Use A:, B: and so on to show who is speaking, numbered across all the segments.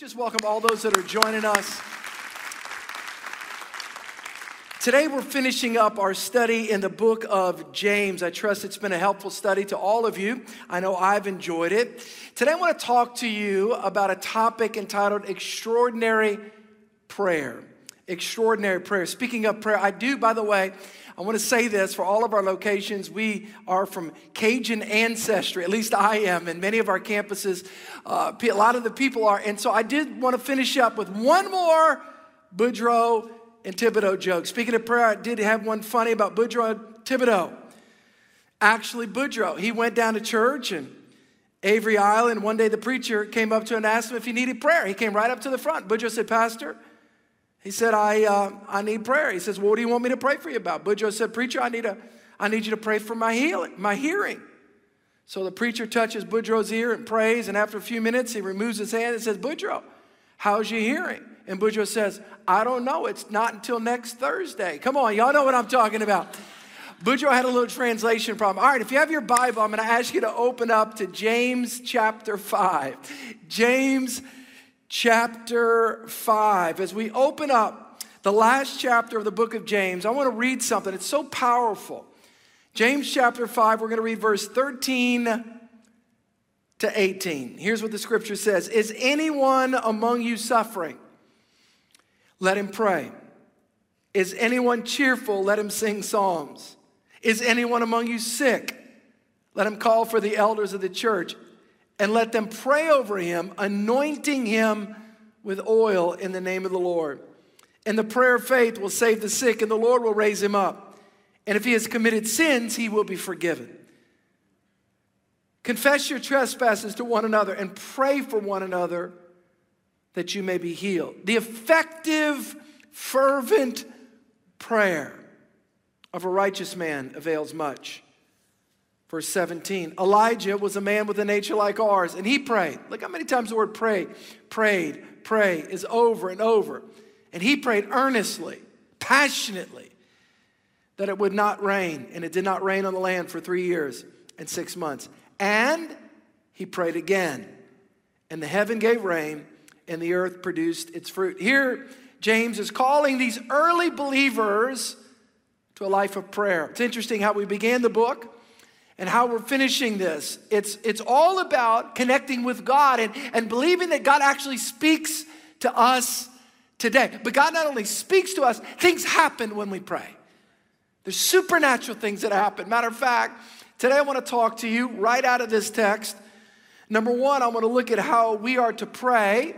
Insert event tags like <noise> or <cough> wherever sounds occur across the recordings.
A: just welcome all those that are joining us. Today, we're finishing up our study in the book of James. I trust it's been a helpful study to all of you. I know I've enjoyed it. Today, I want to talk to you about a topic entitled Extraordinary Prayer. Extraordinary Prayer. Speaking of prayer, I do, by the way, I want to say this for all of our locations. We are from Cajun ancestry, at least I am, and many of our campuses, uh, a lot of the people are. And so I did want to finish up with one more Boudreaux and Thibodeau joke. Speaking of prayer, I did have one funny about Boudreaux and Thibodeau. Actually, Boudreaux, he went down to church and Avery Island. One day the preacher came up to him and asked him if he needed prayer. He came right up to the front. Boudreaux said, Pastor, he said, I, uh, I need prayer. He says, well, what do you want me to pray for you about? Boudreaux said, Preacher, I need, a, I need you to pray for my healing, my hearing. So the preacher touches Boudreaux's ear and prays, and after a few minutes, he removes his hand and says, Boudreaux, how's your hearing? And Boudreaux says, I don't know. It's not until next Thursday. Come on, y'all know what I'm talking about. Boudreaux had a little translation problem. All right, if you have your Bible, I'm going to ask you to open up to James chapter 5. James chapter 5. As we open up the last chapter of the book of James, I want to read something. It's so powerful. James chapter 5, we're going to read verse 13 to 18. Here's what the scripture says Is anyone among you suffering? Let him pray. Is anyone cheerful? Let him sing psalms. Is anyone among you sick? Let him call for the elders of the church and let them pray over him, anointing him with oil in the name of the Lord. And the prayer of faith will save the sick, and the Lord will raise him up. And if he has committed sins, he will be forgiven. Confess your trespasses to one another and pray for one another that you may be healed. The effective, fervent prayer of a righteous man avails much. Verse 17 Elijah was a man with a nature like ours, and he prayed. Look how many times the word pray, prayed, pray is over and over. And he prayed earnestly, passionately, that it would not rain. And it did not rain on the land for three years and six months. And he prayed again. And the heaven gave rain, and the earth produced its fruit. Here, James is calling these early believers to a life of prayer. It's interesting how we began the book and how we're finishing this. It's, it's all about connecting with God and, and believing that God actually speaks to us today. But God not only speaks to us, things happen when we pray. There's supernatural things that happen. Matter of fact, today I want to talk to you right out of this text. Number one, I want to look at how we are to pray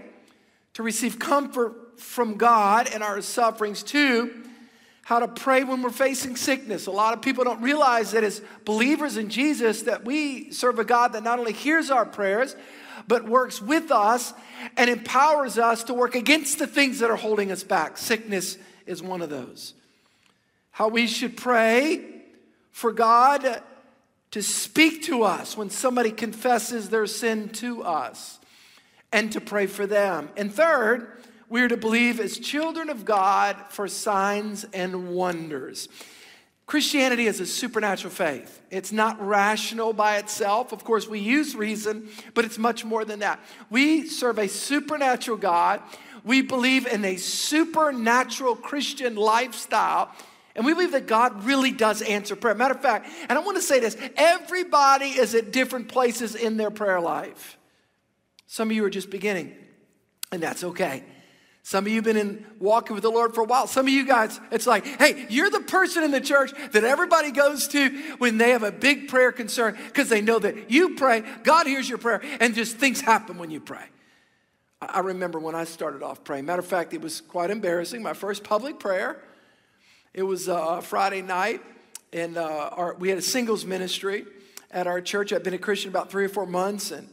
A: to receive comfort from God in our sufferings. Two, how to pray when we're facing sickness. A lot of people don't realize that as believers in Jesus that we serve a God that not only hears our prayers but works with us and empowers us to work against the things that are holding us back. Sickness is one of those. How we should pray for God to speak to us when somebody confesses their sin to us and to pray for them. And third, we are to believe as children of God for signs and wonders. Christianity is a supernatural faith. It's not rational by itself. Of course, we use reason, but it's much more than that. We serve a supernatural God. We believe in a supernatural Christian lifestyle. And we believe that God really does answer prayer. Matter of fact, and I want to say this everybody is at different places in their prayer life. Some of you are just beginning, and that's okay. Some of you have been in walking with the Lord for a while. Some of you guys, it's like, hey, you're the person in the church that everybody goes to when they have a big prayer concern because they know that you pray, God hears your prayer, and just things happen when you pray. I remember when I started off praying. Matter of fact, it was quite embarrassing. My first public prayer, it was uh, Friday night, and uh, our, we had a singles ministry at our church. I'd been a Christian about three or four months, and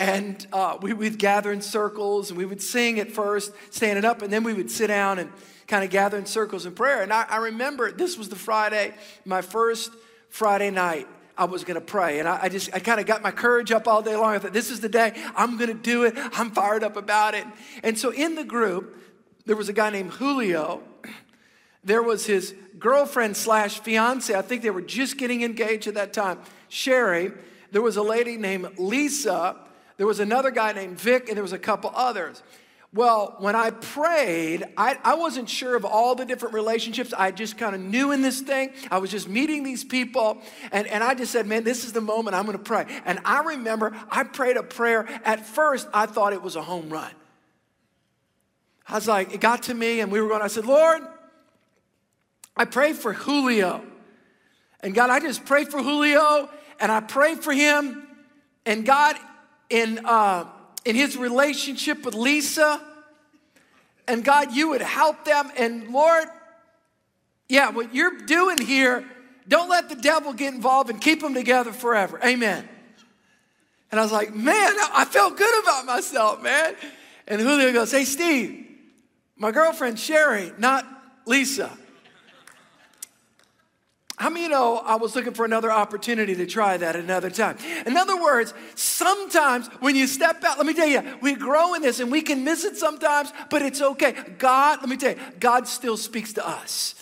A: and uh, we would gather in circles and we would sing at first, standing up, and then we would sit down and kind of gather in circles in prayer. And I, I remember this was the Friday, my first Friday night. I was going to pray. And I, I just, I kind of got my courage up all day long. I thought, this is the day I'm going to do it. I'm fired up about it. And so in the group, there was a guy named Julio. There was his girlfriend slash fiance. I think they were just getting engaged at that time, Sherry. There was a lady named Lisa. There was another guy named Vic, and there was a couple others. Well, when I prayed, I, I wasn't sure of all the different relationships. I just kind of knew in this thing. I was just meeting these people, and, and I just said, Man, this is the moment I'm gonna pray. And I remember I prayed a prayer. At first, I thought it was a home run. I was like, it got to me, and we were going, I said, Lord, I pray for Julio. And God, I just pray for Julio, and I pray for him. And God, in uh, in his relationship with Lisa. And God, you would help them. And Lord, yeah, what you're doing here, don't let the devil get involved and keep them together forever. Amen. And I was like, man, I felt good about myself, man. And Julio goes, hey, Steve, my girlfriend Sherry, not Lisa. How many you know I was looking for another opportunity to try that another time? In other words, sometimes when you step out, let me tell you, we grow in this and we can miss it sometimes, but it's okay. God, let me tell you, God still speaks to us.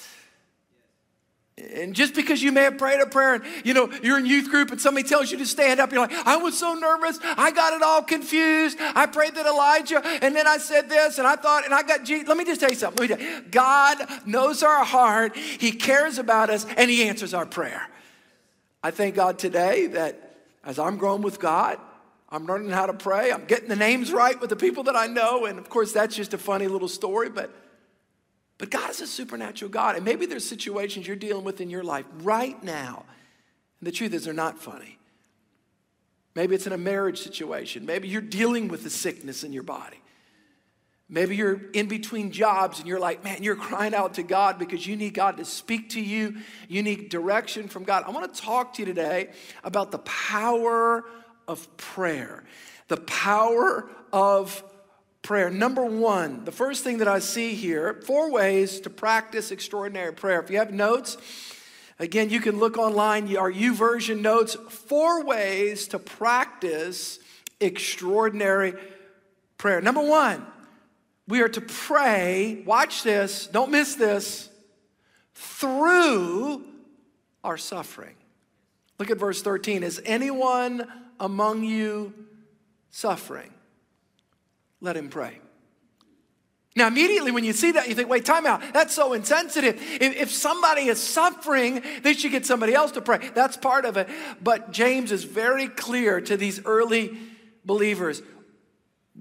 A: And just because you may have prayed a prayer and you know you're in youth group and somebody tells you to stand up, you're like, I was so nervous, I got it all confused. I prayed that Elijah, and then I said this, and I thought, and I got Jesus. Let me just tell you something. Tell you, God knows our heart, He cares about us, and He answers our prayer. I thank God today that as I'm growing with God, I'm learning how to pray. I'm getting the names right with the people that I know, and of course that's just a funny little story, but but God is a supernatural God. And maybe there's situations you're dealing with in your life right now. And the truth is, they're not funny. Maybe it's in a marriage situation. Maybe you're dealing with a sickness in your body. Maybe you're in between jobs and you're like, man, you're crying out to God because you need God to speak to you. You need direction from God. I want to talk to you today about the power of prayer. The power of prayer. Number one, the first thing that I see here, four ways to practice extraordinary prayer. If you have notes, again, you can look online, our YouVersion notes, four ways to practice extraordinary prayer. Number one, we are to pray, watch this, don't miss this, through our suffering. Look at verse 13. Is anyone among you suffering? Let him pray. Now, immediately when you see that, you think, wait, time out. That's so insensitive. If, if, somebody is suffering, they should get somebody else to pray. That's part of it. But James is very clear to these early believers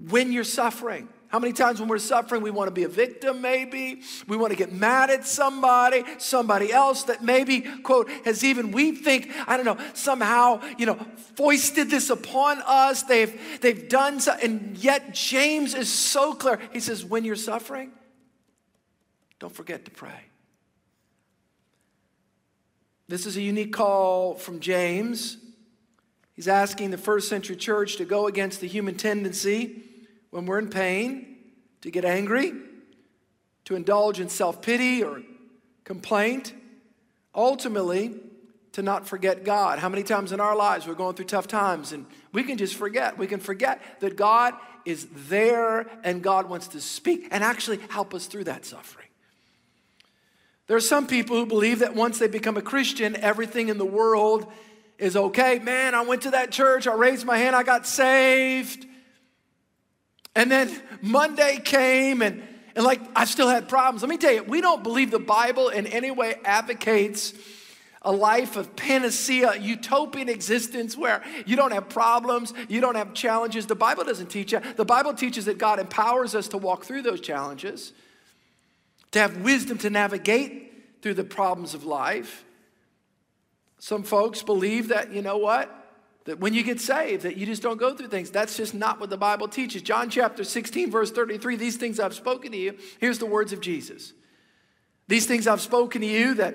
A: when you're suffering, how many times when we're suffering, we want to be a victim, maybe? We want to get mad at somebody, somebody else that maybe, quote, has even, we think, I don't know, somehow, you know, foisted this upon us. They've, they've done so, and yet James is so clear. He says, when you're suffering, don't forget to pray. This is a unique call from James. He's asking the first century church to go against the human tendency when we're in pain, to get angry, to indulge in self pity or complaint, ultimately, to not forget God. How many times in our lives we're going through tough times and we can just forget. We can forget that God is there and God wants to speak and actually help us through that suffering. There are some people who believe that once they become a Christian, everything in the world is okay. Man, I went to that church, I raised my hand, I got saved. And then Monday came and, and like I still had problems. Let me tell you, we don't believe the Bible in any way advocates a life of panacea, utopian existence where you don't have problems, you don't have challenges. The Bible doesn't teach that. The Bible teaches that God empowers us to walk through those challenges, to have wisdom to navigate through the problems of life. Some folks believe that, you know what? That when you get saved, that you just don't go through things. That's just not what the Bible teaches. John chapter 16, verse 33, these things I've spoken to you. Here's the words of Jesus. These things I've spoken to you that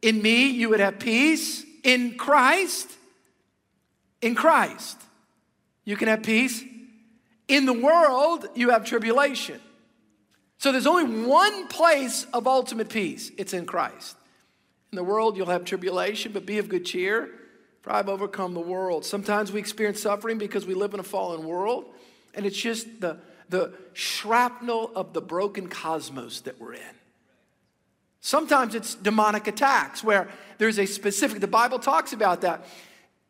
A: in me you would have peace. In Christ, in Christ, you can have peace. In the world, you have tribulation. So there's only one place of ultimate peace it's in Christ. In the world, you'll have tribulation, but be of good cheer for I've overcome the world. Sometimes we experience suffering because we live in a fallen world, and it's just the, the shrapnel of the broken cosmos that we're in. Sometimes it's demonic attacks where there's a specific, the Bible talks about that.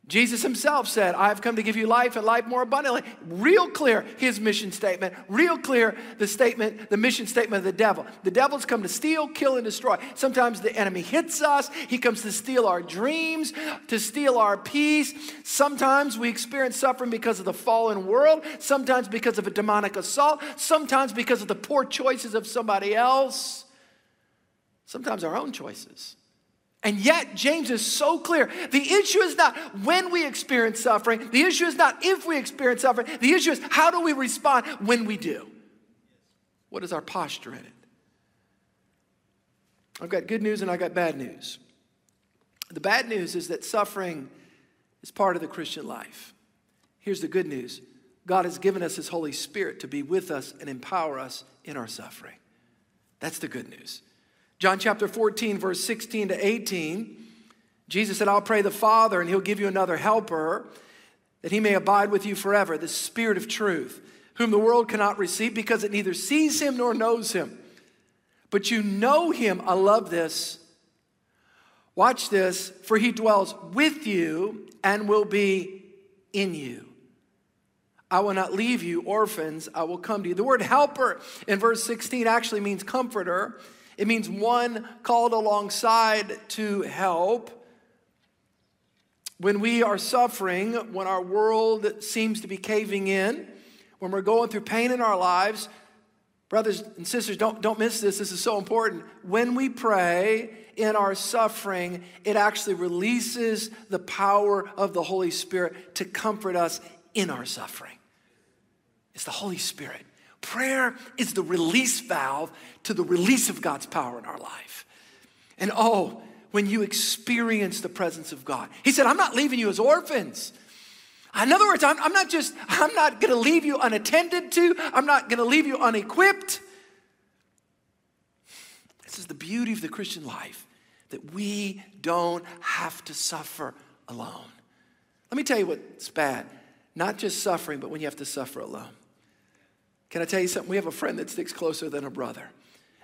A: Jesus himself said, I've come to give you life and life more abundantly. Real clear, his mission statement. Real clear, the statement, the mission statement of the devil. The devil's come to steal, kill, and destroy. Sometimes the enemy hits us. He comes to steal our dreams, to steal our peace. Sometimes we experience suffering because of the fallen world. Sometimes because of a demonic assault. Sometimes because of the poor choices of somebody else. Sometimes our own choices. And yet, James is so clear. The issue is not when we experience suffering, the issue is not if we experience suffering, the issue is how do we respond when we do? What is our posture in it? I've got good news and I've got bad news. The bad news is that suffering is part of the Christian life. Here's the good news God has given us His Holy Spirit to be with us and empower us in our suffering. That's the good news. John chapter 14, verse 16 to 18, Jesus said, I'll pray the Father, and he'll give you another helper, that he may abide with you forever, the Spirit of truth, whom the world cannot receive because it neither sees him nor knows him. But you know him. I love this. Watch this, for he dwells with you and will be in you. I will not leave you orphans, I will come to you. The word helper in verse 16 actually means comforter. It means one called alongside to help. When we are suffering, when our world seems to be caving in, when we're going through pain in our lives, brothers and sisters, don't, don't miss this. This is so important. When we pray in our suffering, it actually releases the power of the Holy Spirit to comfort us in our suffering. It's the Holy Spirit. Prayer is the release valve to the release of God's power in our life. And oh, when you experience the presence of God, He said, I'm not leaving you as orphans. In other words, I'm, I'm not just, I'm not gonna leave you unattended to, I'm not gonna leave you unequipped. This is the beauty of the Christian life that we don't have to suffer alone. Let me tell you what's bad. Not just suffering, but when you have to suffer alone. Can I tell you something? We have a friend that sticks closer than a brother.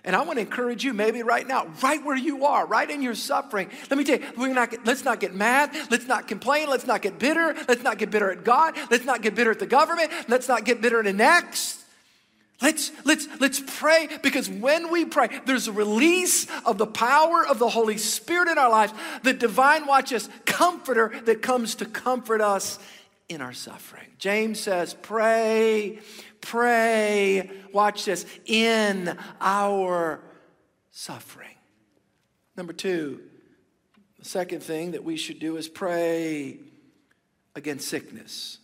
A: And I want to encourage you, maybe right now, right where you are, right in your suffering. Let me tell you, we're not let's not get mad. Let's not complain. Let's not get bitter. Let's not get bitter at God. Let's not get bitter at the government. Let's not get bitter at the next. Let's, let's, let's pray because when we pray, there's a release of the power of the Holy Spirit in our lives, the divine, watch comforter that comes to comfort us in our suffering. James says, pray pray, watch this, in our suffering. Number two, the second thing that we should do is pray against sickness.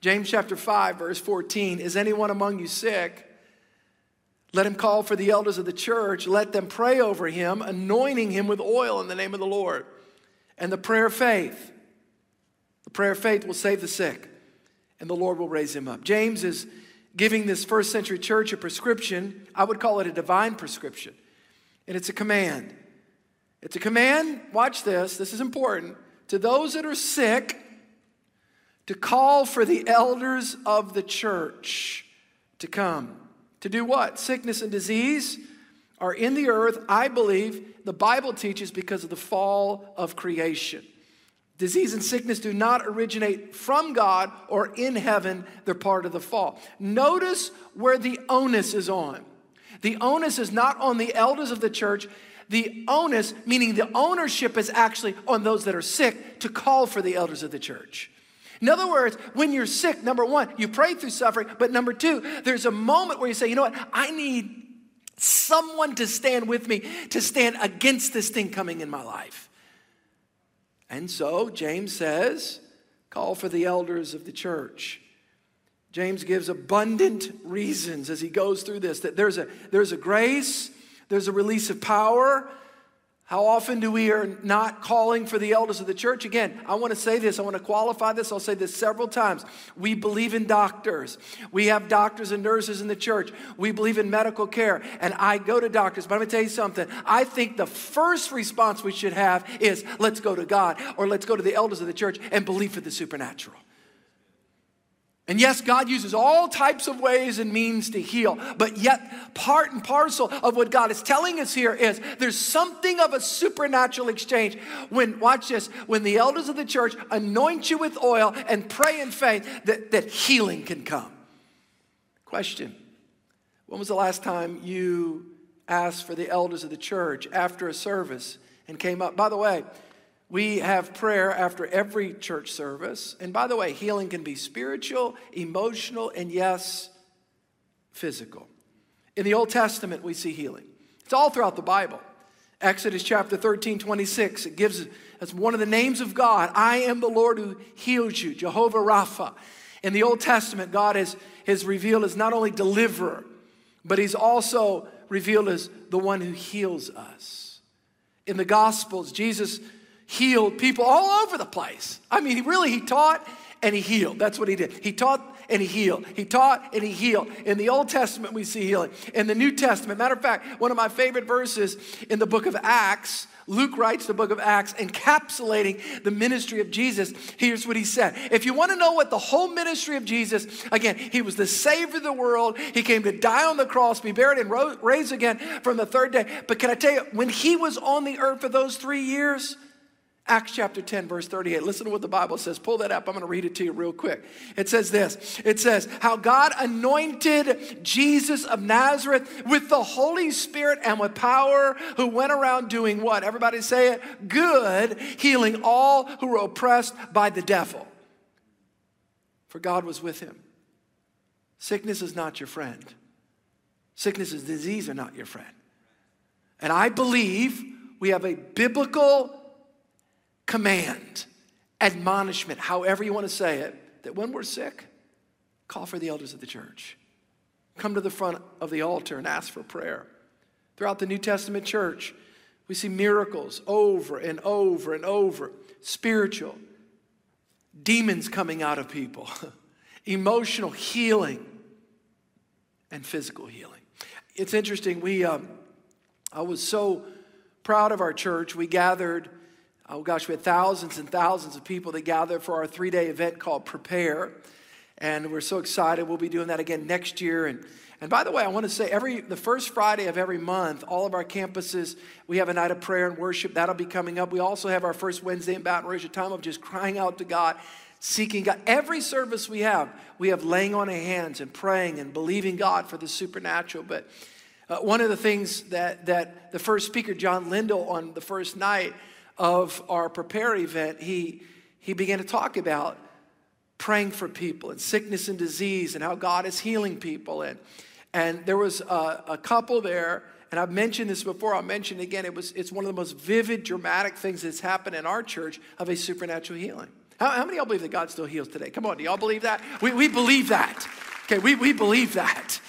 A: James chapter 5, verse 14 Is anyone among you sick? Let him call for the elders of the church. Let them pray over him, anointing him with oil in the name of the Lord. And the prayer of faith, the prayer of faith will save the sick, and the Lord will raise him up. James is giving this first century church a prescription. I would call it a divine prescription. And it's a command. It's a command, watch this, this is important, to those that are sick to call for the elders of the church to come. To do what? Sickness and disease are in the earth, I believe, the Bible teaches because of the fall of creation. Disease and sickness do not originate from God or in heaven, they're part of the fall. Notice where the onus is on. The onus is not on the elders of the church. The onus, meaning the ownership, is actually on those that are sick to call for the elders of the church. In other words, when you're sick, number one, you pray through suffering, but number two, there's a moment where you say, you know what, I need someone to stand with me to stand against this thing coming in my life. And so James says, call for the elders of the church. James gives abundant reasons as he goes through this that there's a, there's a grace, there's a release of power, how often do we are not calling for the elders of the church? Again, I want to say this, I want to qualify this, I'll say this several times. We believe in doctors. We have doctors and nurses in the church. We believe in medical care, and I go to doctors. But I'm going to tell you something. I think the first response we should have is let's go to God or let's go to the elders of the church and believe for the supernatural. And yes, God uses all types of ways and means to heal, but yet, part and parcel of what God is telling us here is there's something of a supernatural exchange. When, watch this, when the elders of the church anoint you with oil and pray in faith, that, that healing can come. Question When was the last time you asked for the elders of the church after a service and came up? By the way, we have prayer after every church service. And by the way, healing can be spiritual, emotional, and yes, physical. In the Old Testament, we see healing. It's all throughout the Bible. Exodus chapter 13, 26, it gives us one of the names of God. I am the Lord who heals you, Jehovah Rapha. In the Old Testament, God is, is revealed as not only deliverer, but he's also revealed as the one who heals us. In the Gospels, Jesus healed people all over the place. I mean, really, he taught and he healed. That's what he did. He taught and he healed. He taught and he healed. In the Old Testament, we see healing. In the New Testament, matter of fact, one of my favorite verses in the book of Acts, Luke writes the book of Acts, encapsulating the ministry of Jesus. Here's what he said If you want to know what the whole ministry of Jesus, again, he was the Savior of the world. He came to die on the cross, be buried, and raised again from the third day. But can I tell you, when he was on the earth for those three years, Acts chapter 10, verse 38. Listen to what the Bible says. Pull that up. I'm going to read it to you real quick. It says this It says, How God anointed Jesus of Nazareth with the Holy Spirit and with power, who went around doing what? Everybody say it? Good, healing all who were oppressed by the devil. For God was with him. Sickness is not your friend, sickness and disease are not your friend. And I believe we have a biblical command, admonishment, however you want to say it, that when we're sick, call for the elders of the church. Come to the front of the altar and ask for prayer. Throughout the New Testament church, we see miracles over and over and over spiritual, demons coming out of people, <laughs> emotional healing, and physical healing. It's interesting. We, um, I was so proud of our church. We gathered Oh gosh, we had thousands and thousands of people that gathered for our three day event called Prepare. And we're so excited. We'll be doing that again next year. And, and by the way, I want to say every the first Friday of every month, all of our campuses, we have a night of prayer and worship. That'll be coming up. We also have our first Wednesday in Baton Rouge, a time of just crying out to God, seeking God. Every service we have, we have laying on of hands and praying and believing God for the supernatural. But uh, one of the things that, that the first speaker, John Lindell, on the first night, of our prepare event, he, he began to talk about praying for people and sickness and disease and how God is healing people. And, and there was a, a couple there, and I've mentioned this before, I'll mention it again. It was, it's one of the most vivid, dramatic things that's happened in our church of a supernatural healing. How, how many of y'all believe that God still heals today? Come on, do y'all believe that? We, we believe that. Okay, we, we believe that.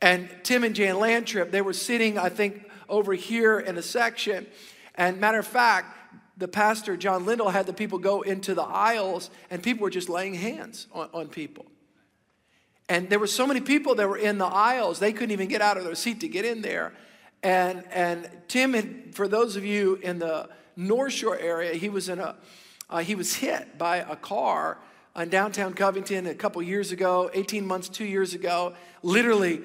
A: And Tim and Jan Landtrip, they were sitting, I think, over here in a section, and matter of fact, the pastor, John Lindell, had the people go into the aisles and people were just laying hands on, on people. And there were so many people that were in the aisles, they couldn't even get out of their seat to get in there. And, and Tim, had, for those of you in the North Shore area, he was in a, uh, he was hit by a car in downtown Covington a couple years ago, 18 months, two years ago. Literally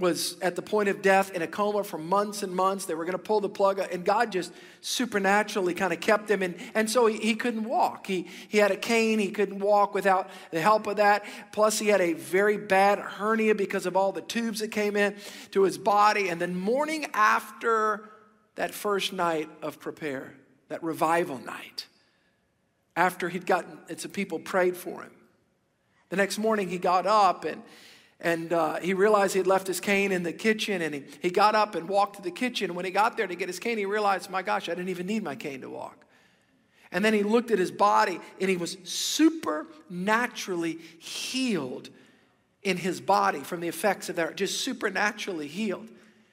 A: was at the point of death in a coma for months and months. They were going to pull the plug, uh, and God just supernaturally kind of kept him. And, and so he, he couldn't walk. He, he had a cane, he couldn't walk without the help of that. Plus, he had a very bad hernia because of all the tubes that came in to his body. And then, morning after that first night of prepare, that revival night, after he'd gotten, some people prayed for him, the next morning he got up and and uh, he realized he had left his cane in the kitchen and he, he got up and walked to the kitchen. And when he got there to get his cane, he realized, my gosh, I didn't even need my cane to walk. And then he looked at his body and he was supernaturally healed in his body from the effects of that, just supernaturally healed.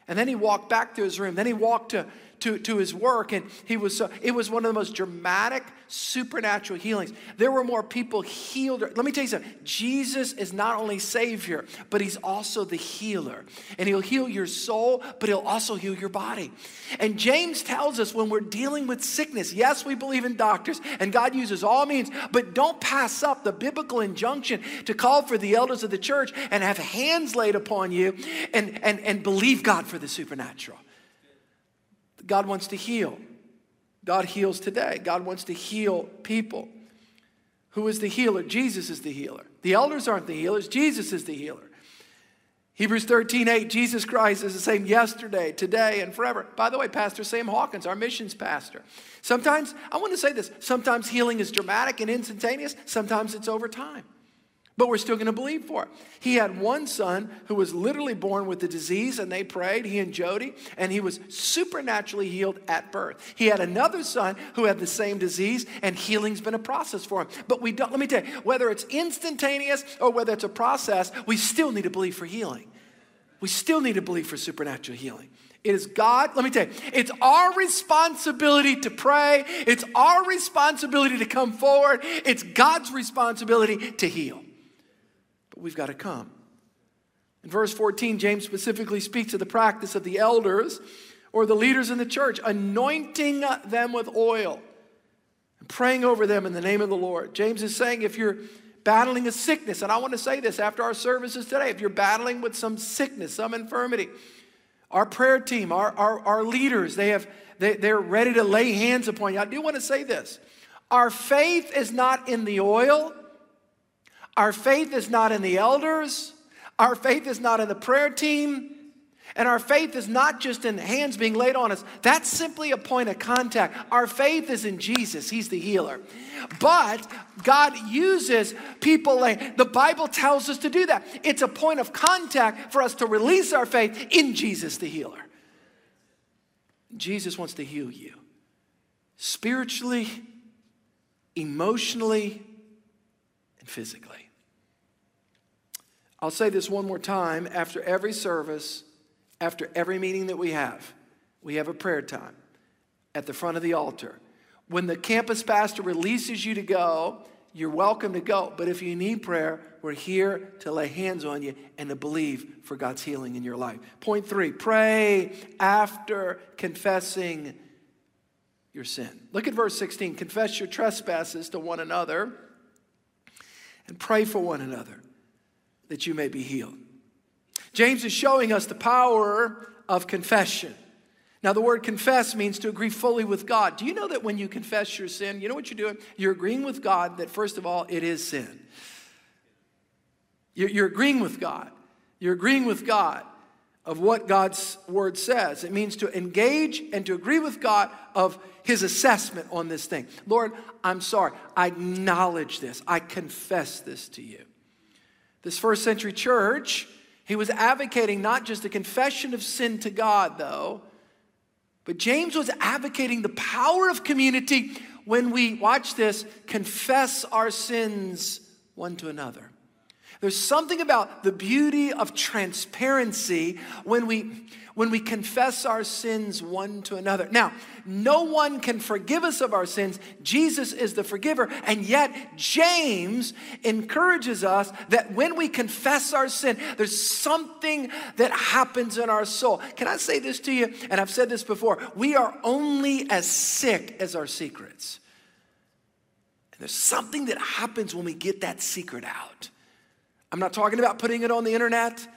A: And then he walked back to his room. Then he walked to, to, to his work, and he was so, it was one of the most dramatic supernatural healings. There were more people healed. Let me tell you something Jesus is not only Savior, but He's also the healer. And He'll heal your soul, but He'll also heal your body. And James tells us when we're dealing with sickness, yes, we believe in doctors, and God uses all means, but don't pass up the biblical injunction to call for the elders of the church and have hands laid upon you and, and, and believe God for the supernatural. God wants to heal. God heals today. God wants to heal people. Who is the healer? Jesus is the healer. The elders aren't the healers, Jesus is the healer. Hebrews 13, 8, Jesus Christ is the same yesterday, today, and forever. By the way, Pastor Sam Hawkins, our missions pastor. Sometimes, I want to say this, sometimes healing is dramatic and instantaneous, sometimes it's over time but we're still going to believe for it. He had one son who was literally born with the disease, and they prayed, he and Jody, and he was supernaturally healed at birth. He had another son who had the same disease, and healing's been a process for him. But we don't, let me tell you, whether it's instantaneous or whether it's a process, we still need to believe for healing. We still need to believe for supernatural healing. It is God, let me tell you, it's our responsibility to pray. It's our responsibility to come forward. It's God's responsibility to heal but we've got to come. In verse 14, James specifically speaks of the practice of the elders or the leaders in the church, anointing them with oil and praying over them in the name of the Lord. James is saying if you're battling a sickness, and I want to say this after our services today, if you're battling with some sickness, some infirmity, our prayer team, our, our, our leaders, they have, they, they're ready to lay hands upon you. I do want to say this. Our faith is not in the oil, our faith is not in the elders, our faith is not in the prayer team, and our faith is not just in hands being laid on us. That's simply a point of contact. Our faith is in Jesus, He's the healer. But God uses people like the Bible tells us to do that. It's a point of contact for us to release our faith in Jesus, the healer. Jesus wants to heal you spiritually, emotionally, and physically. I'll say this one more time. After every service, after every meeting that we have, we have a prayer time at the front of the altar. When the campus pastor releases you to go, you're welcome to go. But if you need prayer, we're here to lay hands on you and to believe for God's healing in your life. Point three pray after confessing your sin. Look at verse 16. Confess your trespasses to one another and pray for one another that you may be healed. James is showing us the power of confession. Now, the word confess means to agree fully with God. Do you know that when you confess your sin, you know what you're doing? You're agreeing with God that, first of all, it is sin. You're, agreeing with God. You're agreeing with God of what God's word says. It means to engage and to agree with God of his assessment on this thing. Lord, I'm sorry. I acknowledge this. I confess this to you. This first century church, he was advocating not just a confession of sin to God, though, but James was advocating the power of community when we, watch this, confess our sins one to another. There's something about the beauty of transparency when we when we confess our sins one to another. Now, no one can forgive us of our sins. Jesus is the forgiver. And yet, James encourages us that when we confess our sin, there's something that happens in our soul. Can I say this to you? And I've said this before we are only as sick as our secrets. And there's something that happens when we get that secret out. I'm not talking about putting it on the internet.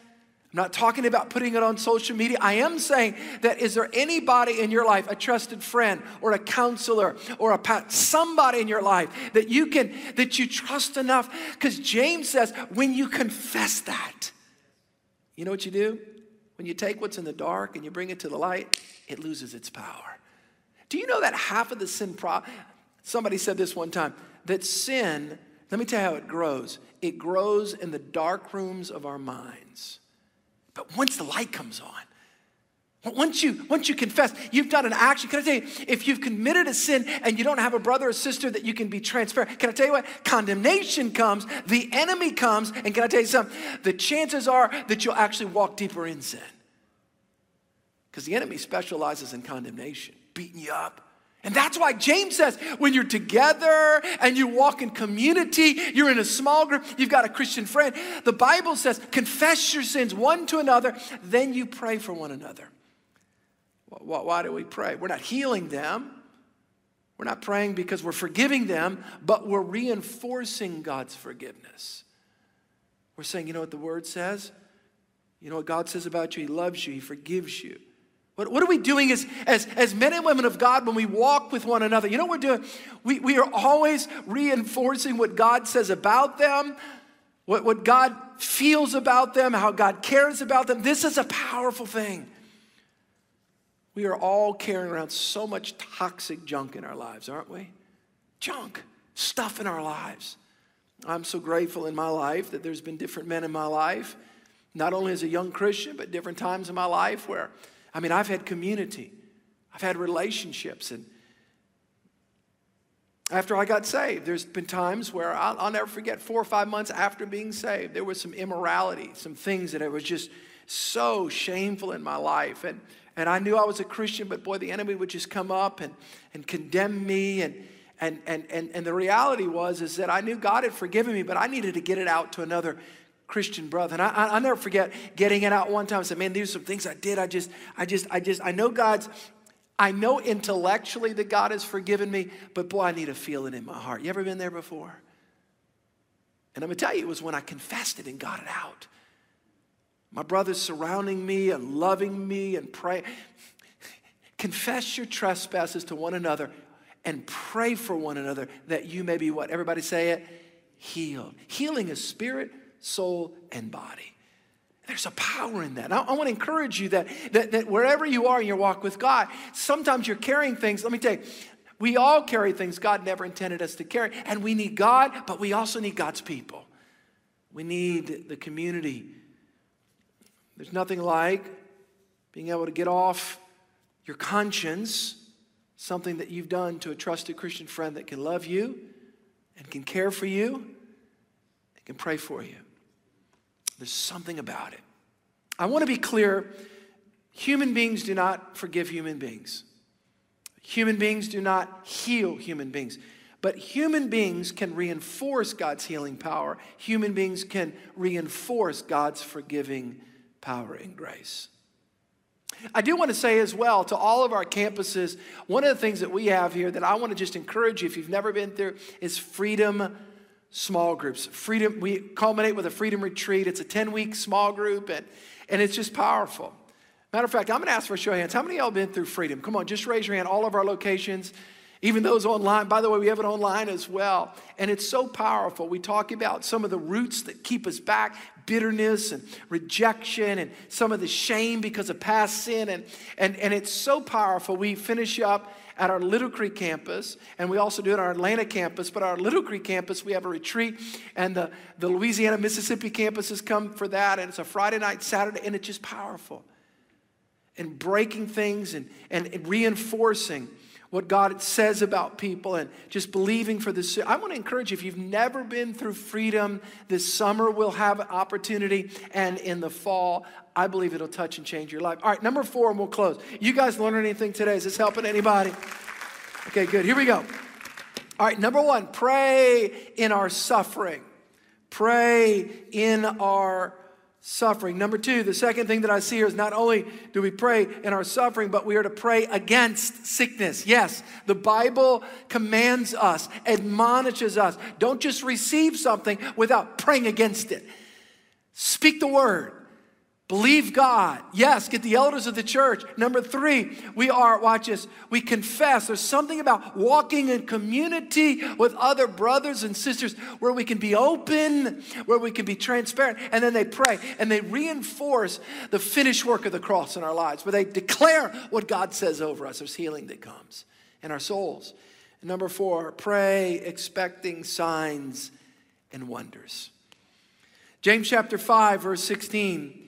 A: I'm not talking about putting it on social media. I am saying that is there anybody in your life, a trusted friend or a counselor or a pat, somebody in your life that you can that you trust enough? Because James says when you confess that, you know what you do? When you take what's in the dark and you bring it to the light, it loses its power. Do you know that half of the sin pro somebody said this one time that sin, let me tell you how it grows. It grows in the dark rooms of our minds. But once the light comes on, once you, once you confess, you've done an action. Can I tell you, if you've committed a sin and you don't have a brother or sister that you can be transparent, can I tell you what? Condemnation comes, the enemy comes, and can I tell you something? The chances are that you'll actually walk deeper in sin. Because the enemy specializes in condemnation, beating you up. And that's why James says when you're together and you walk in community, you're in a small group, you've got a Christian friend. The Bible says, confess your sins one to another, then you pray for one another. Why do we pray? We're not healing them. We're not praying because we're forgiving them, but we're reinforcing God's forgiveness. We're saying, you know what the word says? You know what God says about you? He loves you, He forgives you. What, what are we doing as, as, as men and women of God when we walk with one another? You know what we're doing? We, we are always reinforcing what God says about them, what, what God feels about them, how God cares about them. This is a powerful thing. We are all carrying around so much toxic junk in our lives, aren't we? Junk, stuff in our lives. I'm so grateful in my life that there's been different men in my life, not only as a young Christian, but different times in my life where, I mean, I've had community, I've had relationships, and after I got saved, there's been times where I'll, I'll never forget four or five months after being saved, there was some immorality, some things that I was just so shameful in my life. And and I knew I was a Christian, but boy, the enemy would just come up and, and condemn me. And, and, and, and, and the reality was is that I knew God had forgiven me, but I needed to get it out to another Christian brother. And I, I, will never forget getting it out one time. I said, man, these are some things I did. I just, I just, I just, I know God's, I know intellectually that God has forgiven me, but boy, I need a feeling in my heart. You ever been there before? And I'm gonna tell you, it was when I confessed it and got it out. My brothers surrounding me and loving me and praying. Confess your trespasses to one another and pray for one another that you may be what? Everybody say it? Healed. Healing is spirit, soul, and body. There's a power in that. I, I want to encourage you that, that, that wherever you are in your walk with God, sometimes you're carrying things. Let me tell you, we all carry things God never intended us to carry. And we need God, but we also need God's people. We need the community there's nothing like being able to get off your conscience something that you've done to a trusted Christian friend that can love you and can care for you and can pray for you. There's something about it. I want to be clear human beings do not forgive human beings, human beings do not heal human beings. But human beings can reinforce God's healing power. Human beings can reinforce God's forgiving power, and grace. I do want to say as well to all of our campuses, one of the things that we have here that I want to just encourage you if you've never been through is freedom small groups. Freedom, we culminate with a freedom retreat. It's a 10 week small group, and, and it's just powerful. Matter of fact, I'm to ask for a show of hands. How many of y'all been through freedom? Come on, just raise your hand. All of our locations, even those online. By the way, we have it online as well. And it's so powerful. We talk about some of the roots that keep us back, bitterness and rejection and some of the shame because of past sin. And, and, and it's so powerful. We finish up at our Little Creek campus, and we also do it at our Atlanta campus. But our Little Creek campus, we have a retreat, and the, the Louisiana, Mississippi campuses come for that. And it's a Friday night, Saturday, and it's just powerful. And breaking things and, and reinforcing what God says about people and just believing for this. I want to encourage you, if you've never been through freedom, this summer we'll have an opportunity, and in the fall, I believe it'll touch and change your life. All right, number four, and we'll close. You guys learn anything today? Is this helping anybody? Okay, good. Here we go. All right, number one, pray in our suffering. Pray in our suffering. Number two, the second thing that I see here is not only do we pray in our suffering, but we are to pray against sickness. Yes, the Bible commands us, admonishes us. Don't just receive something without praying against it. Speak the word. Believe God. Yes, get the elders of the church. Number three, we are, watch this, we confess. There's something about walking in community with other brothers and sisters where we can be open, where we can be transparent. And then they pray and they reinforce the finished work of the cross in our lives, where they declare what God says over us. There's healing that comes in our souls. And number four, pray expecting signs and wonders. James chapter 5, verse 16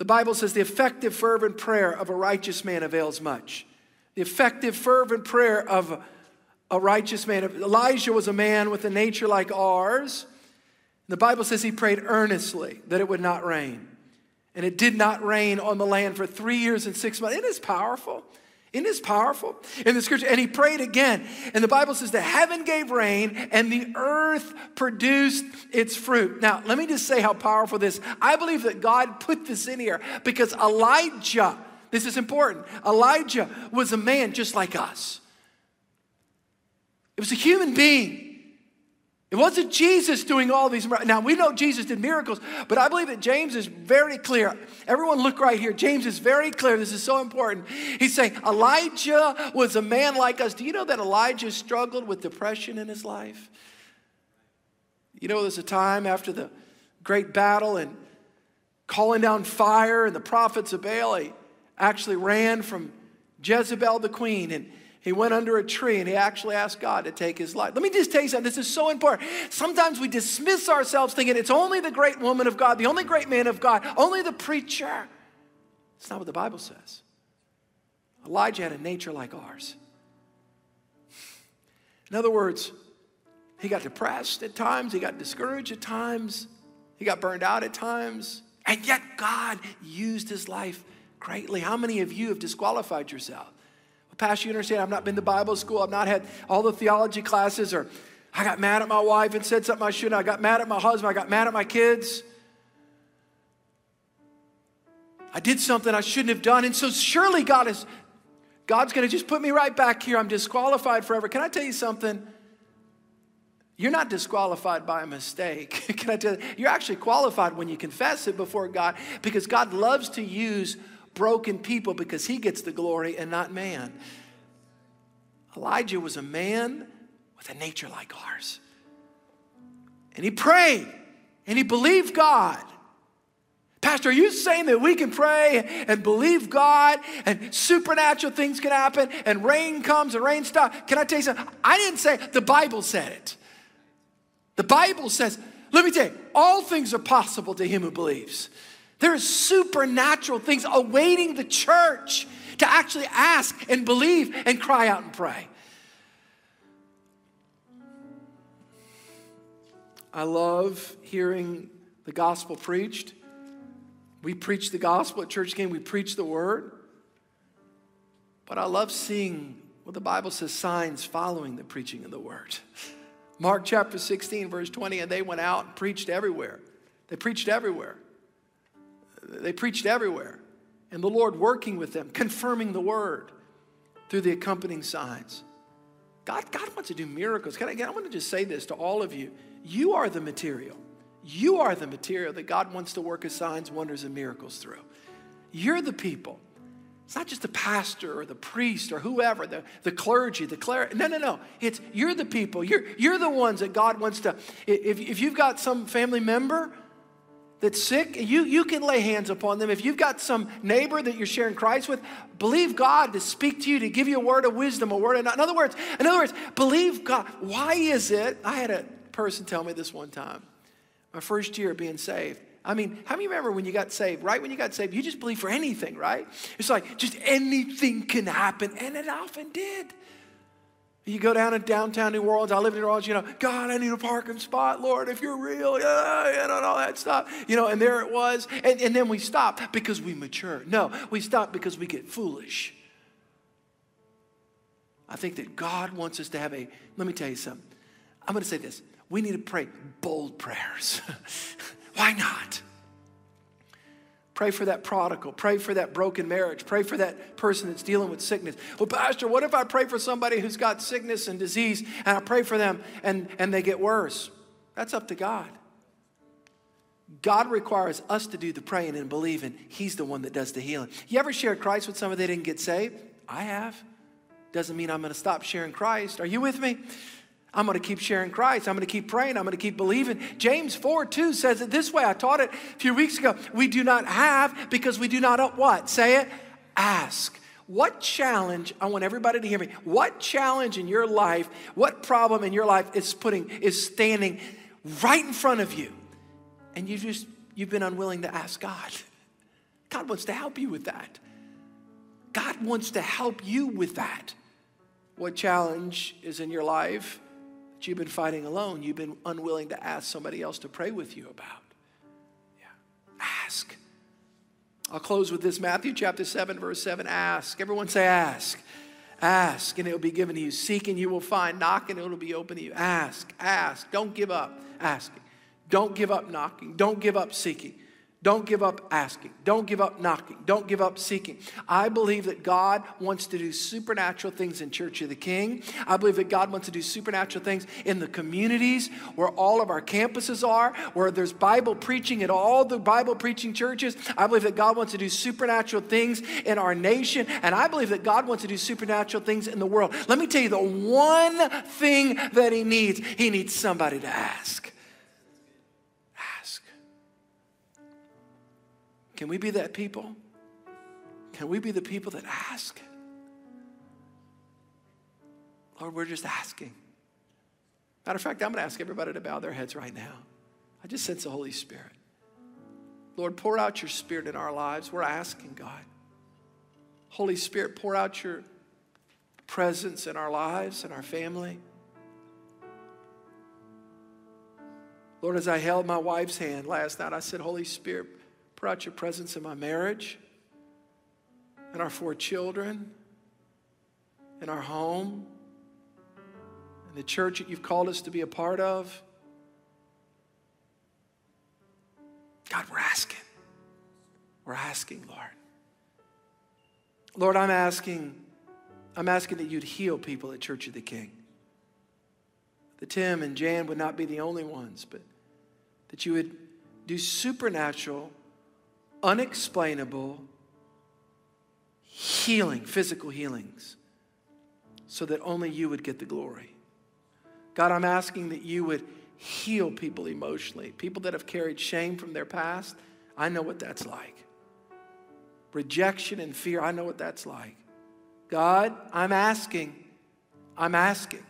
A: the Bible says the effective, fervent prayer of a righteous man avails much. The effective, fervent prayer of a righteous man. Elijah was a man with a nature like ours. The Bible says he prayed earnestly that it would not rain. and it did not rain on the land for three years and six months. It is powerful. Isn't this powerful? In the scripture, and he prayed again. And the Bible says the heaven gave rain and the earth produced its fruit. Now, let me just say how powerful this. I believe that God put this in here because Elijah, this is important. Elijah was a man just like us. It was a human being. It wasn't Jesus doing all these. Now, we know Jesus did miracles, but I believe that James is very clear. Everyone, look right here. James is very clear. This is so important. He's saying Elijah was a man like us. Do you know that Elijah struggled with depression in his life? You know, there's a time after the great battle and calling down fire, and the prophets of Baal actually ran from Jezebel, the queen, and he went under a tree and he actually asked God to take his life. Let me just tell you something. This is so important. Sometimes we dismiss ourselves thinking it's only the great woman of God, the only great man of God, only the preacher. It's not what the Bible says. Elijah had a nature like ours. In other words, he got depressed at times, he got discouraged at times, he got burned out at times, and yet God used his life greatly. How many of you have disqualified yourself? Pastor, you understand, I've not been to Bible school, I've not had all the theology classes, or I got mad at my wife and said something I shouldn't. I got mad at my husband, I got mad at my kids. I did something I shouldn't have done. And so surely God is God's going to just put me right back here. I'm disqualified forever. Can I tell you something? You're not disqualified by a mistake. <laughs> Can I tell you? You're actually qualified when you confess it before God because God loves to use broken people because he gets the glory and not man. Elijah was a man with a nature like ours. And he prayed and he believed God. Pastor, are you saying that we can pray and believe God and supernatural things can happen and rain comes and rain stops? Can I tell you something? I didn't say the Bible said it. The Bible says, let me tell you, all things are possible to him who believes. There are supernatural things awaiting the church to actually ask and believe and cry out and pray. I love hearing the gospel preached. We preach the gospel at Church Game, we preach the word. But I love seeing what the Bible says signs following the preaching of the word. <laughs> Mark chapter 16, verse 20, and they went out and preached everywhere. They preached everywhere they preached everywhere. And the Lord working with them, confirming the word through the accompanying signs. God, God wants to do miracles. Can I, I want to just say this to all of you. You are the material. You are the material that God wants to work his signs, wonders, and miracles through. You're the people. It's not just the pastor or the priest or whoever, the, the clergy, the cleric. No, no, no. It's you're the people. You're, you're the ones that God wants to. If, if you've got some family member that's sick, you, you can lay hands upon them. If you've got some neighbor that you're sharing Christ with, believe God to speak to you, to give you a word of wisdom, a word of, in other words, in other words, believe God. Why is it? I had a person tell me this one time, my first year being saved. I mean, how many remember when you got saved? Right when you got saved, you just believe for anything, right? It's like just anything can happen, and it often did. You go down in downtown New Orleans, I live in New Orleans, you know, God, I need a parking spot, Lord, if you're real, yeah, and all that stuff. You know, and there it was. And, and then we stop because we mature. No, we stop because we get foolish. I think that God wants us to have a, let me tell you something. I'm going to say this. We need to pray bold prayers. <laughs> Why not? Pray for that prodigal. Pray for that broken marriage. Pray for that person that's dealing with sickness. Well, Pastor, what if I pray for somebody who's got sickness and disease and I pray for them and, and they get worse? That's up to God. God requires us to do the praying and believing. He's the one that does the healing. You ever shared Christ with somebody they didn't get saved? I have. Doesn't mean I'm going to stop sharing Christ. Are you with me? I'm going to keep sharing Christ. I'm going to keep praying. I'm going to keep believing. James 4 2 says it this way. I taught it a few weeks ago. We do not have because we do not what? Say it? Ask. What challenge, I want everybody to hear me. What challenge in your life, what problem in your life is putting, is standing right in front of you? And you just, you've been unwilling to ask God. <laughs> God wants to help you with that. God wants to help you with that. What challenge is in your life? That you've been fighting alone, you've been unwilling to ask somebody else to pray with you about. Yeah. Ask. I'll close with this Matthew chapter 7, verse 7. Ask. Everyone say, ask. Ask, and it will be given to you. Seek, and you will find. Knock, and it will be open to you. Ask, ask. Don't give up asking. Don't give up knocking. Don't give up seeking. Don't give up asking. Don't give up knocking. Don't give up seeking. I believe that God wants to do supernatural things in Church of the King. I believe that God wants to do supernatural things in the communities where all of our campuses are, where there's Bible preaching at all the Bible preaching churches. I believe that God wants to do supernatural things in our nation. And I believe that God wants to do supernatural things in the world. Let me tell you the one thing that He needs He needs somebody to ask. Can we be that people? Can we be the people that ask? Lord, we're just asking. Matter of fact, I'm going to ask everybody to bow their heads right now. I just sense the Holy Spirit. Lord, pour out your Spirit in our lives. We're asking, God. Holy Spirit, pour out your presence in our lives and our family. Lord, as I held my wife's hand last night, I said, Holy Spirit, Pour out your presence in my marriage, in our four children, in our home, in the church that you've called us to be a part of. God, we're asking. We're asking, Lord. Lord, I'm asking, I'm asking that you'd heal people at Church of the King. That Tim and Jan would not be the only ones, but that you would do supernatural unexplainable healing, physical healings, so that only you would get the glory. God, I'm asking that you would heal people emotionally, people that have carried shame from their past. I know what that's like. Rejection and fear, I know what that's like. God, I'm asking, I'm asking,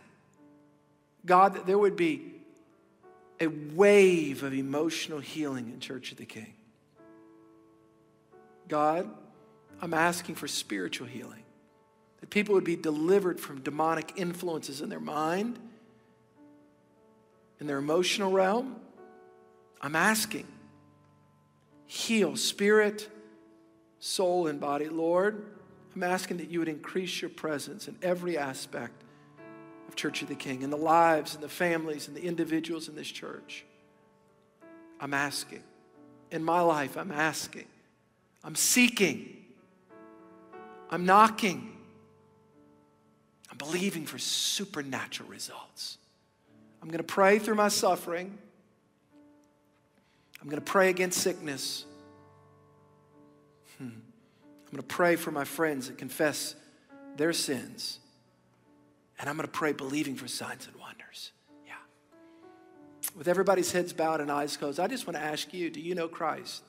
A: God, that there would be a wave of emotional healing in Church of the King. God, I'm asking for spiritual healing. That people would be delivered from demonic influences in their mind, in their emotional realm. I'm asking. Heal spirit, soul, and body. Lord, I'm asking that you would increase your presence in every aspect of Church of the King, in the lives and the families and the individuals in this church. I'm asking. In my life, I'm asking. I'm seeking. I'm knocking. I'm believing for supernatural results. I'm going to pray through my suffering. I'm going to pray against sickness. Hmm. I'm going to pray for my friends that confess their sins. And I'm going to pray believing for signs and wonders. Yeah. With everybody's heads bowed and eyes closed, I just want to ask you do you know Christ?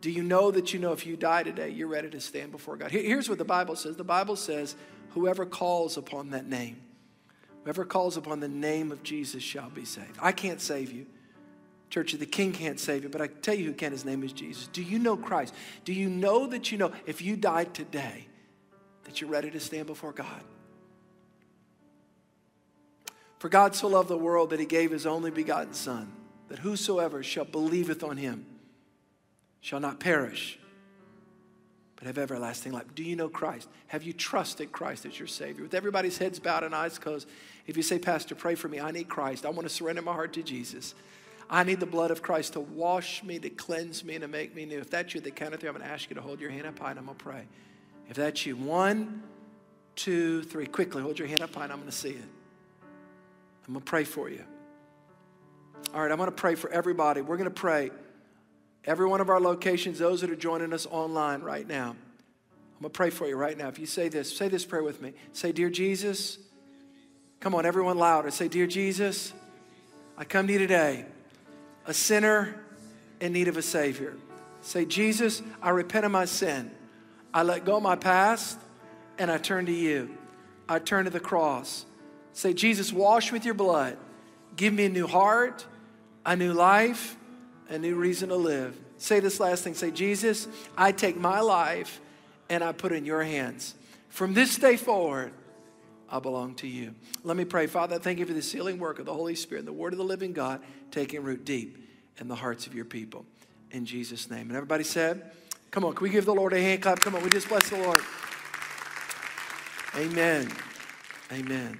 A: Do you know that you know if you die today, you're ready to stand before God? Here's what the Bible says the Bible says, whoever calls upon that name, whoever calls upon the name of Jesus shall be saved. I can't save you. Church of the King can't save you, but I tell you who can. His name is Jesus. Do you know Christ? Do you know that you know if you died today, that you're ready to stand before God? For God so loved the world that he gave his only begotten Son, that whosoever shall believeth on him shall not perish, but have everlasting life. Do you know Christ? Have you trusted Christ as your Savior? With everybody's heads bowed and eyes closed, if you say, Pastor, pray for me, I need Christ. I want to surrender my heart to Jesus. I need the blood of Christ to wash me, to cleanse me, and to make me new. If that's you, the count of three, I'm going to ask you to hold your hand up high and I'm going to pray. If that's you, one, two, three. Quickly, hold your hand up high and I'm going to see it. I'm going to pray for you. All right, I'm going to pray for everybody. We're going to pray every one of our locations, those that are joining us online right now. I'm going to pray for you right now. If you say this, say this prayer with me. Say, Dear Jesus, come on, everyone louder. Say, Dear Jesus, I come to you today, a sinner in need of a Savior. Say, Jesus, I repent of my sin. I let go of my past and I turn to you. I turn to the cross. Say, Jesus, wash with your blood. Give me a new heart, a new life, a new reason to live. Say this last thing say, Jesus, I take my life and I put in your hands. From this day forward, I belong to you. Let me pray. Father, thank you for the sealing work of the Holy Spirit and the word of the living God taking root deep in the hearts of your people. In Jesus' name. And everybody said, Come on, can we give the Lord a hand clap? Come on, we just bless the Lord. Amen. Amen.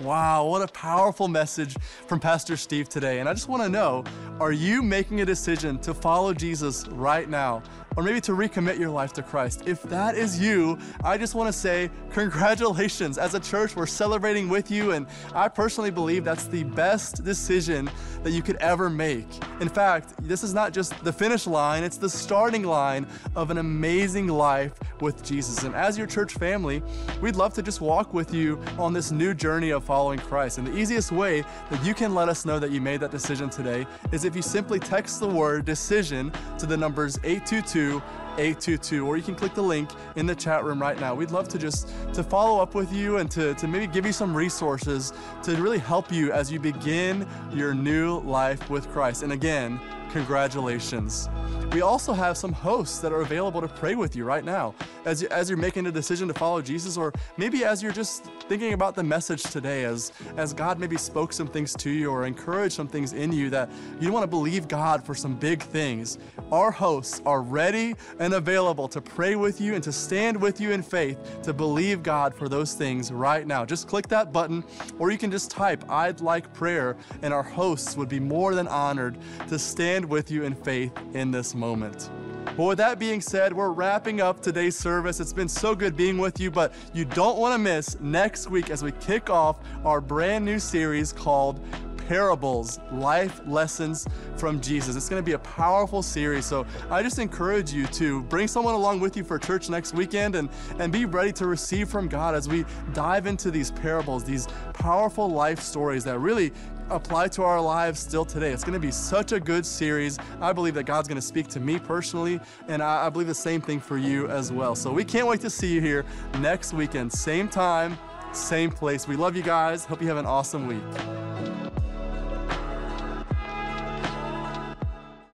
B: Wow, what a powerful message from Pastor Steve today. And I just want to know are you making a decision to follow Jesus right now? Or maybe to recommit your life to Christ. If that is you, I just want to say congratulations. As a church, we're celebrating with you, and I personally believe that's the best decision that you could ever make. In fact, this is not just the finish line, it's the starting line of an amazing life with Jesus. And as your church family, we'd love to just walk with you on this new journey of following Christ. And the easiest way that you can let us know that you made that decision today is if you simply text the word decision to the numbers 822 822 or you can click the link in the chat room right now. We'd love to just to follow up with you and to, to maybe give you some resources to really help you as you begin your new life with christ. And again congratulations we also have some hosts that are available to pray with you right now as, you, as you're making a decision to follow Jesus, or maybe as you're just thinking about the message today, as, as God maybe spoke some things to you or encouraged some things in you that you want to believe God for some big things. Our hosts are ready and available to pray with you and to stand with you in faith to believe God for those things right now. Just click that button, or you can just type, I'd like prayer, and our hosts would be more than honored to stand with you in faith in this moment. But with that being said, we're wrapping up today's service. It's been so good being with you, but you don't want to miss next week as we kick off our brand new series called parables, life lessons from Jesus. It's going to be a powerful series. So I just encourage you to bring someone along with you for church next weekend and, and be ready to receive from God as we dive into these parables, these powerful life stories that really apply to our lives still today. It's going to be such a good series. I believe that God's going to speak to me personally, and I, I believe the same thing for you as well. So we can't wait to see you here next weekend, same time, same place. We love you guys. Hope you have an awesome week.